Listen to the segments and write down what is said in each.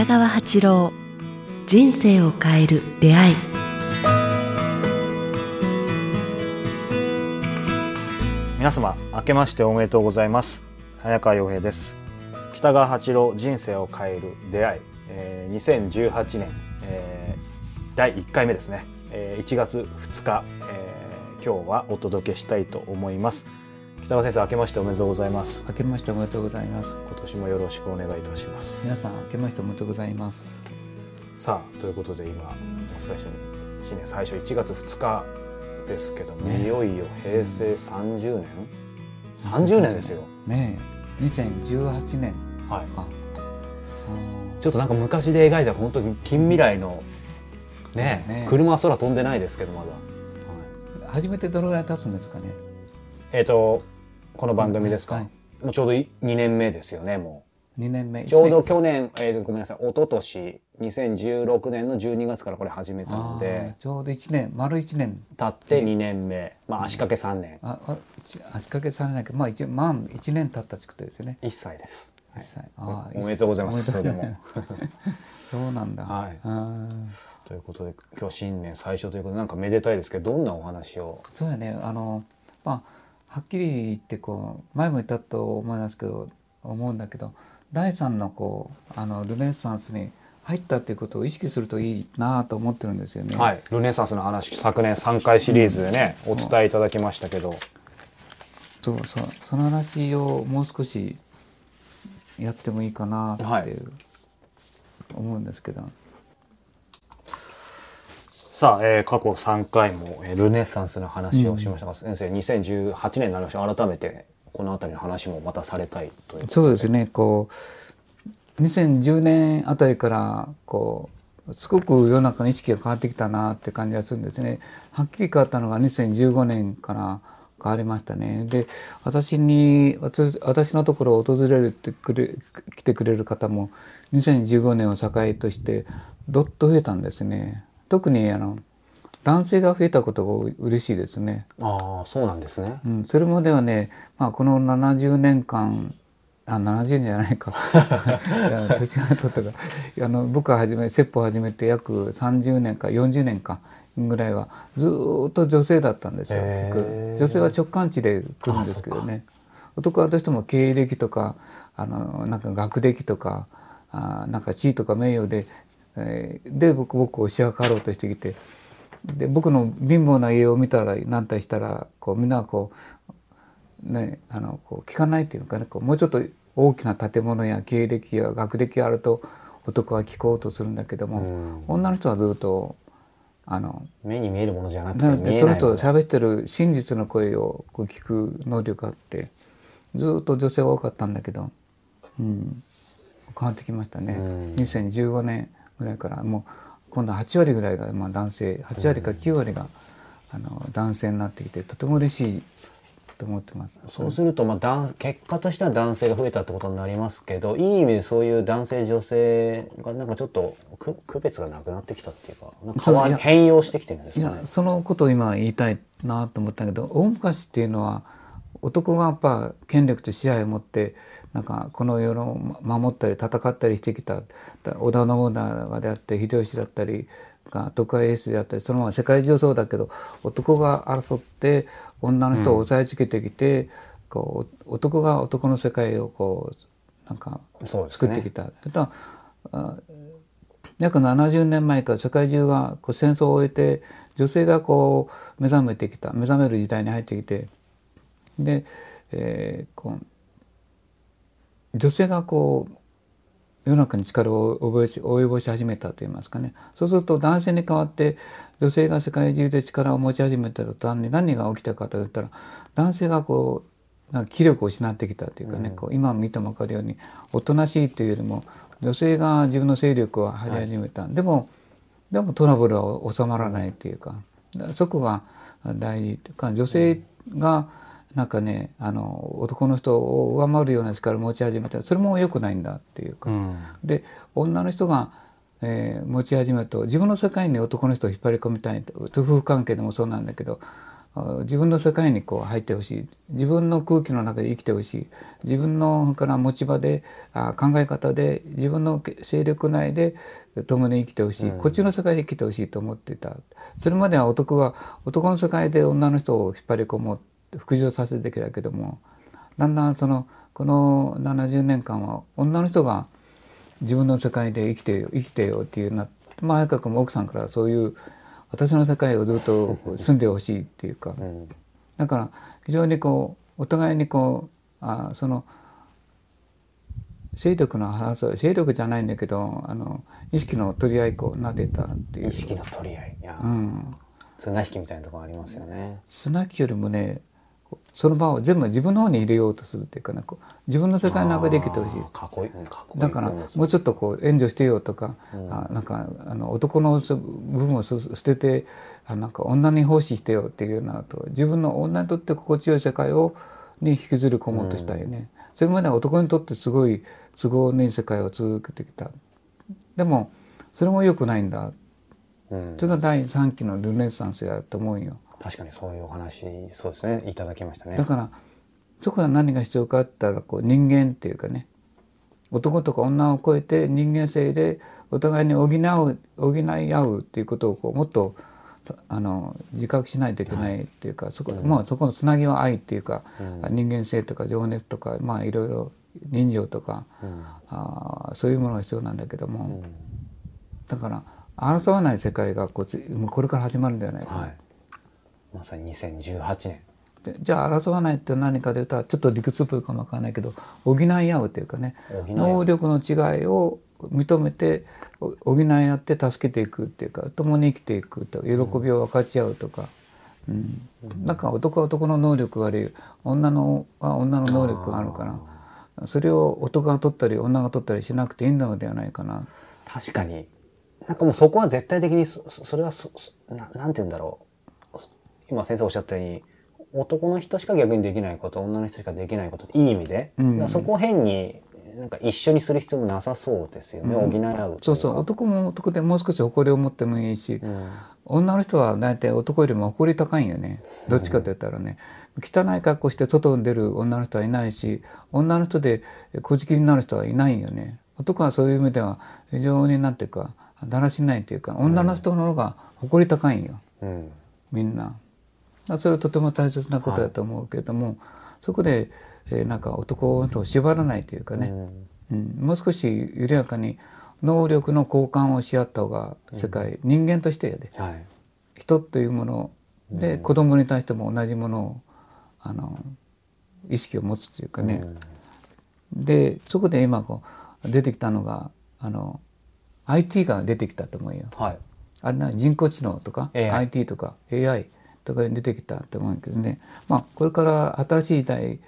北川八郎人生を変える出会い。皆様明けましておめでとうございます。早川洋平です。北川八郎人生を変える出会い、えー、2018年、えー、第1回目ですね、えー、1月2日、えー、今日はお届けしたいと思います。北川先生明けましておめでとうございます。明けましておめでとうございます。今年もよろしくお願いいたします。皆さん明けましておめでとうございます。さあということで今お伝えした新年最初1月2日ですけども、ね、いよいよ平成30年、30年ですよ。ねえ。2018年。はい。ちょっとなんか昔で描いた本当に近未来のねね。車は空飛んでないですけどまだ、はい、初めてどのぐらい経つんですかね？えっ、ー、とこの番組ですか、はい、もうちょうど2年目ですよねもう。2年目ちょうど去年、えー、ごめんなさい。一昨年2016年の12月からこれ始めたので。ちょうど1年丸1年。経って2年目、まあ足掛け3年、ああ足掛け3年だけどまあ一まあ1年経ったってことですよね。1歳です。1歳、はい、おめでとうございますそれも。そうなんだ。はい。ということで今日新年最初ということでなんかめでたいですけどどんなお話を？そうやね。あのまあはっきり言ってこう前も言ったと思いますけど思うんだけど第三のこうあのルネサンスに入ったっていうことを意識するといいなと思ってるんですよね。はい、ルネサンスの話昨年3回シリーズでね、うん、お伝えいただきましたけど。そうそうその話をもう少しやってもいいかなっていう、思うんですけど。さあ、えー、過去3回も、えー、ルネサンスの話をしましたが、うん、先生2018年になりました改めてこの辺りの話もまたされたいというそうですねこう2010年あたりからこうすごく世の中の意識が変わってきたなって感じがするんですね。はっきり変わったのが2015年から変わりましたね。で私に私私のところを訪れるってくれ来てくれる方も2015年を境としてどっと増えたんですね。特にあの男性が増えたことが嬉しいですね。ああ、そうなんですね。うん、それまではね、まあこの70年間、あ、70年じゃないか。年が取ったか。あの僕が始め説法を始めて約30年か40年かぐらいはずっと女性だったんですよ。女性は直感値で来るんですけどね。男はどうしても経歴とかあのなんか学歴とかあなんか地位とか名誉でえー、で僕僕をしやかろうとしてきてで僕の貧乏な家を見たら何たしたらこうみんなこうねあのこう聞かないっていうかねこうもうちょっと大きな建物や経歴や学歴があると男は聞こうとするんだけども、うん、女の人はずっとあの目に見えるものじゃなくて見えないその人喋ってる真実の声をこう聞く能力があってずっと女性は多かったんだけど、うん、変わってきましたね、うん、2015年ぐらいからもう今度は8割ぐらいがまあ男性8割か9割があの男性になってきてとても嬉しいと思ってます。そうすると、まあ、結果としては男性が増えたってことになりますけどいい意味でそういう男性女性がなんかちょっと区別がなくなってきたっていうかなんか変容してきてるんですかね。そのことを今言いたいなと思ったけど大昔っていうのは男がやっぱ権力と支配を持ってなんかこの世を守ったり戦ったりしてきた織田信長であって秀吉だったり徳川家康であったりそのまま世界中そうだけど男が争って女の人を押さえつけてきて、うん、こう男が男の世界をこうなんか作ってきた。ね、約70年前から世界中がこう戦争を終えて女性がこう目覚めてきた目覚める時代に入ってきてで、えー、こう女性がこう世の中に力を及ぼし始めたといいますかね。そうすると男性に代わって女性が世界中で力を持ち始めた途端に何が起きたかといったら男性がこうなんか気力を失ってきたというかね、うん、こう今見ても分かるようにおとなしいというよりも女性が自分の勢力を張り始めた、はい、でもでもトラブルは収まらないというかそこが大事というか女性が、うんなんかねあの男の人を上回るような力を持ち始めたそれも良くないんだっていうか、うん、で女の人が、えー、持ち始めると自分の世界に男の人を引っ張り込みたい夫婦関係でもそうなんだけどあ自分の世界にこう入ってほしい。自分の空気の中で生きてほしい。自分のから持ち場であ考え方で自分の勢力内で共に生きてほしい、こっちの世界で生きてほしいと思っていた。それまでは男が男の世界で女の人を引っ張り込もう服従させてきたけどもだんだんそのこの70年間は女の人が自分の世界で生きてよ生きてよっていうなまあ早川君も奥さんからそういう私の世界をずっと住んでほしいっていうか、だから非常にこうお互いにこうあその勢力の争い勢力じゃないんだけどあの意識の取り合いこうなでたっていう。意識の取り合いいや、うん、綱引きみたいなところありますよね。綱引きよりもねその場を全部自分の方に入れようとするっていうかなこう自分の世界の中で生きてほしい。だからうんもうちょっとこう援助してよとか、あなんかあの男の部分をす捨ててあなんか女に奉仕してよっていうようなと自分の女にとって心地よい世界をに引きずり込もうとしたいね、それまでは男にとってすごい都合のいい世界を続けてきた。でもそれも良くないんだ。うん。それが第3期のルネサンスやと思うよ確かにそういうお話そうですね。いただきましたね。だからそこは何が必要かって言ったらこう人間っていうかね。男とか女を超えて人間性でお互いに補う補い合うっていうことをこうもっとあの自覚しないといけないっていうか、そこもうそこのつなぎは愛っていうか、人間性とか情熱とかまあいろいろ人情とか、あーそういうものが必要なんだけども、だから争わない世界がここれから始まるんではないかな。はいまさに2018年。でじゃあ争わないって何かで言ったらちょっと理屈っぽいかもわからないけど補い合うというかね能力の違いを認めてお補い合って助けていくっていうか共に生きていくとか喜びを分かち合うとか、うん。なんか男は男の能力があり女のは女の能力があるから。それを男が取ったり女が取ったりしなくていいのではないかな。確かに。なんかもうそこは絶対的にそそそれはそそななんて言うんだろう今先生おっしゃったように男の人しか逆にできないこと女の人しかできないこといい意味で、うん。そこを変になんか一緒にする必要もなさそうですよね、補い合うそうそう。男も男でもう少し誇りを持ってもいいし、ん。女の人は大体男よりも誇り高いんよね。どっちかって言ったらね、汚い格好して外に出る女の人はいないし女の人で小じきになる人はいないよね。男はそういう意味では非常になんていうかだらしないというか女の人の方が誇り高いんよ。うん。みんな。それはとても大切なことだと思うけれども、そこで、えーなんか男と縛らないというかね、うん、もう少し緩やかに能力の交換をし合った方が世界、人間としてやで。はい。人というもので、子供に対しても同じものをあの意識を持つというかね、でそこで今こう出てきたのがあの IT が出てきたと思うよ。はい。あれな人工知能とか AI IT とか AI とかに出てきたと思うけどね。まあこれから新しい時代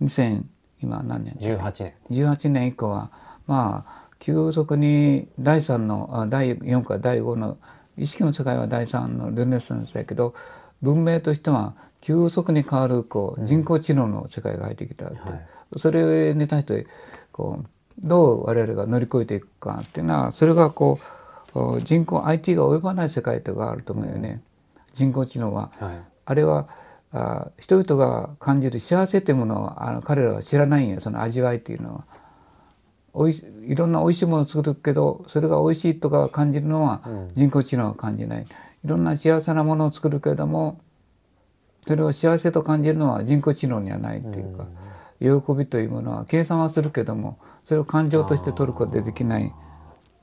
2000今何年18年。18年以降はまあ急速に第3のあ第4か第5の意識の世界は第3のルネサンスだけど文明としては急速に変わるこう人工知能の世界が入ってきたって、はい。それに対してこうどう我々が乗り越えていくかっていうのはそれがこうお人工 IT が及ばない世界とかあると思うよね、人工知能は。はいあれはあ人々が感じる幸せというものをあの彼らは知らないんよその味わいっていうのは。おいしいろんな美味しいものを作るけどそれが美味しいとか感じるのは人工知能は感じない。いろんな幸せなものを作るけれどもそれを幸せと感じるのは人工知能にはないっていうか、喜びというものは計算はするけどもそれを感情として取ることでできない。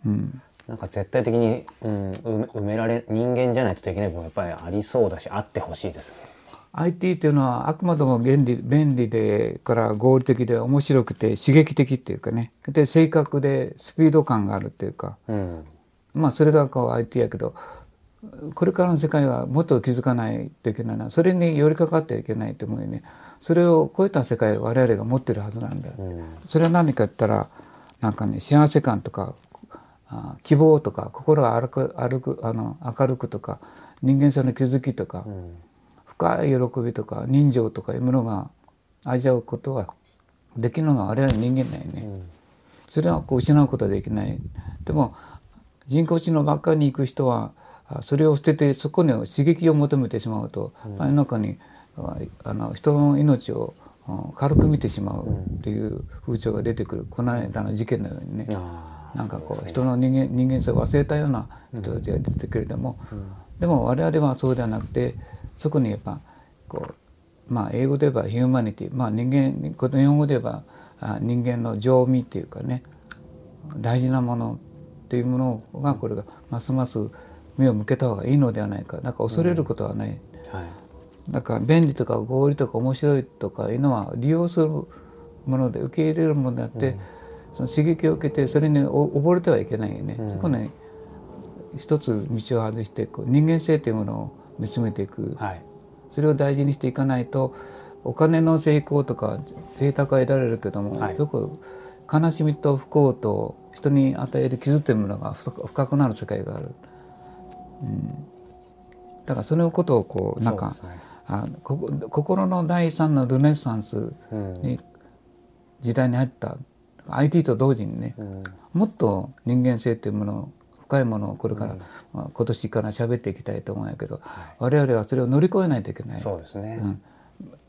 うんなんか絶対的に、うん、埋められ人間じゃないとできない部分やっぱりありそうだしあってほしいです。ね IT っていうのはあくまでも便利便利でから合理的で面白くて刺激的っていうかね。で正確でスピード感があるっていうか。うん。まあそれがこう IT やけどこれからの世界はもっと気づかないといけないな。それに寄りかかってはいけないと思うよね。それを超えた世界を我々が持ってるはずなんだ、それは何か言ったらなんかね幸せ感とかあ希望とか心が歩く歩くあの明るくとか人間性の気づきとか、深い喜びとか人情とかいうものが味わうことはできるのが我々人間だよね。それはこう失うことはできない。でも人工知能ばっかりに行く人はあそれを捨ててそこに刺激を求めてしまうと、世の中にああの人の命をうん軽く見てしまうっていう風潮が出てくるこの間の事件のようにね。なんかこう人の人間人間性を忘れたような人たちが出てくれても、でも我々はそうではなくてそこにやっぱこうまあ英語で言えばヒューマニティまあ人間この日本語で言えばあ人間の情味っていうかね大事なものっていうものがこれがますます目を向けた方がいいのではないか。なんか恐れることはない、はい。だから便利とか合理とか面白いとかいうのは利用するもので受け入れるものであって、その刺激を受けてそれにお溺れてはいけないよね。そこに一つ道を外してこう人間性というものを見つめていく、はい。それを大事にしていかないとお金の成功とか贅沢は得られるけども、はい。そこ悲しみと不幸と人に与える傷というものが深くなる世界がある。うん、だからそのことをこうなんか、ねあここ心の第三のルネサンスうん。に時代に入った IT と同時にね、うん。もっと人間性っていうもの深いものをこれから、まあ、今年から喋っていきたいと思うんやけど、我々はそれを乗り越えないといけない、そうですね、うん、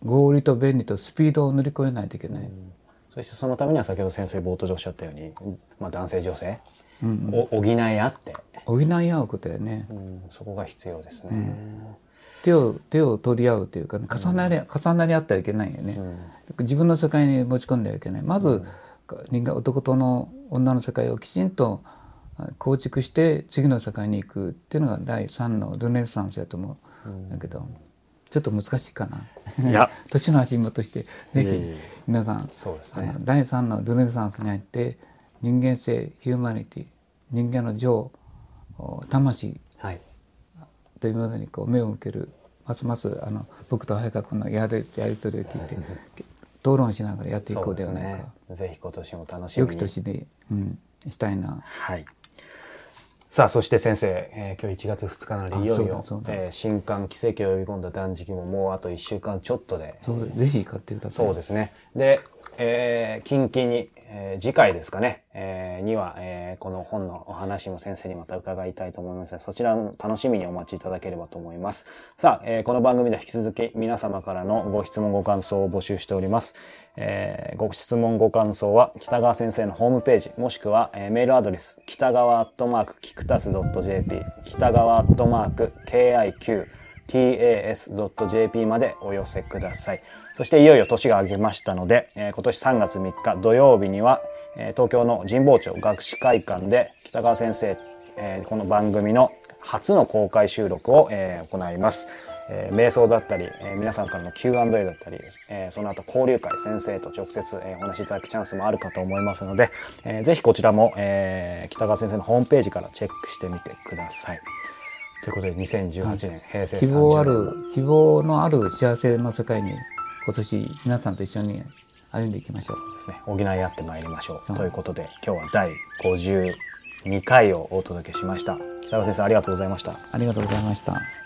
合理と便利とスピードを乗り越えないといけない、そしてそのためには先ほど先生冒頭でおっしゃったように、まあ、男性女性を補い合って、補い合うことやね、うん。そこが必要ですね。手を手を取り合うというか、ね、重なり、重なり合ってはいけないよね、自分の世界に持ち込んではいけない。まず、男との女の世界をきちんとあ構築して次の世界に行くっていうのが第三のルネサンスやと思う。ん。だけど、ちょっと難しいかな。いや。年の始まとしてぜひ皆さんそうですね。第三のルネサンスに入って人間性ヒューマニティ人間の情お魂はい、というものにこう目を向けるますますあの僕と早川君のやりやり取りを聞いて 討論しながらやっていこそううではないか、ね。ぜひ今年も楽しみ良に。き年で、うん、したいな。はい。さあそして先生、えー今日1月2日なのでいよいよえー新刊奇跡を呼び込んだ断食ももうあと1週間ちょっとでそうぜひ買ってください。そうですね。で、えー、近々に、えー次回ですかね、えーには、えーこの本のお話も先生にまた伺いたいと思いますので、そちらも楽しみにお待ちいただければと思います。さあ、えーこの番組では引き続き皆様からのご質問ご感想を募集しております。えーご質問ご感想は北川先生のホームページ、もしくは、えーメールアドレス、北川アットマークキクタス .jp、北川アットマーク KIQ tas.jp までお寄せください。そしていよいよ年が明けましたので、えー今年3月3日土曜日には、えー東京の神保町学士会館で北川先生、えーこの番組の初の公開収録を、えー行います。えー瞑想だったり、えー皆さんからの Q&A だったり、えーその後交流会先生と直接、えーお話しいただくチャンスもあるかと思いますので、えーぜひこちらも、えー北川先生のホームページからチェックしてみてください。ということで2018年、平成30年希望ある希望のある幸せの世界に今年皆さんと一緒に歩んでいきましょう。ですね、補い合ってまいりましょう。ということで、今日は第52回をお届けしました。北川先生、ありがとうございました。ありがとうございました。